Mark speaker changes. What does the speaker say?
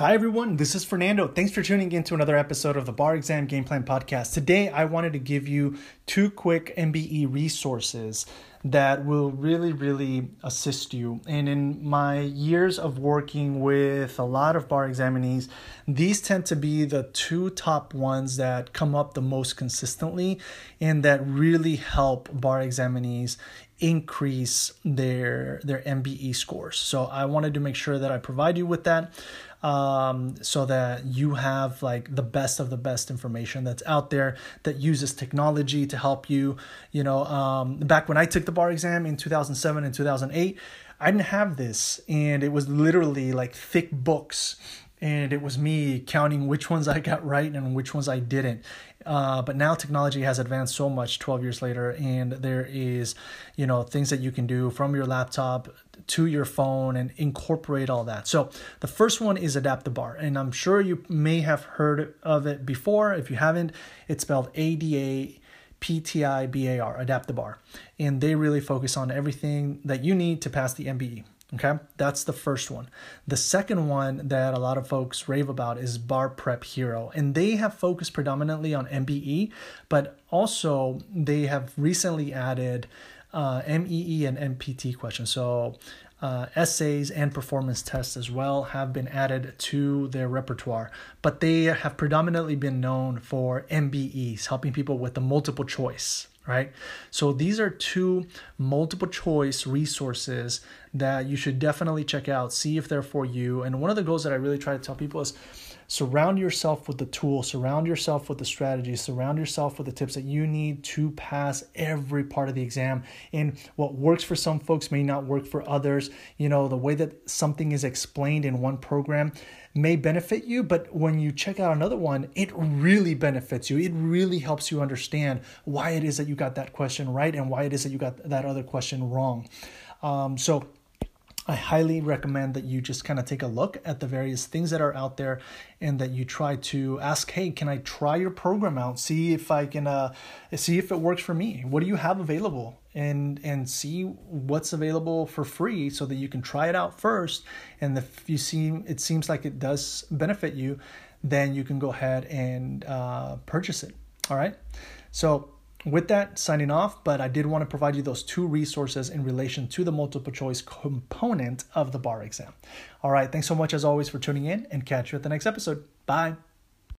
Speaker 1: Hi, everyone. This is Fernando. Thanks for tuning in to another episode of the Bar Exam Game Plan Podcast. Today, I wanted to give you two quick MBE resources that will really, really assist you. And in my years of working with a lot of bar examinees, these tend to be the two top ones that come up the most consistently and that really help bar examinees increase their their MBE scores. So I wanted to make sure that I provide you with that um, so that you have like the best of the best information that's out there that uses technology to help you. You know, um, back when I took the bar exam in 2007 and 2008, I didn't have this, and it was literally like thick books and it was me counting which ones I got right and which ones I didn't. Uh, but now technology has advanced so much 12 years later and there is you know things that you can do from your laptop to your phone and incorporate all that. So the first one is AdaptiBar and i'm sure you may have heard of it before. If you haven't it's spelled ada PTI AdaptiBar. And they really focus on everything that you need to pass the MBE. Okay, that's the first one. The second one that a lot of folks rave about is Bar Prep Hero, and they have focused predominantly on MBE, but also they have recently added uh, MEE and MPT questions. So uh, essays and performance tests as well have been added to their repertoire, but they have predominantly been known for MBEs, helping people with the multiple choice right? So these are two multiple choice resources that you should definitely check out, see if they're for you. And one of the goals that I really try to tell people is surround yourself with the tools, surround yourself with the strategies, surround yourself with the tips that you need to pass every part of the exam. And what works for some folks may not work for others. You know, the way that something is explained in one program may benefit you, but when you check out another one, it really benefits you. It really helps you understand why it is that you got that question right and why it is that you got that other question wrong. Um, so, I highly recommend that you just kind of take a look at the various things that are out there and that you try to ask, hey, can I try your program out? See if I can uh, see if it works for me. What do you have available? And and see what's available for free so that you can try it out first. And if you see it seems like it does benefit you, then you can go ahead and uh, purchase it. All right. So with that, signing off, but I did want to provide you those two resources in relation to the multiple choice component of the bar exam. All right, thanks so much as always for tuning in and catch you at the next episode. Bye.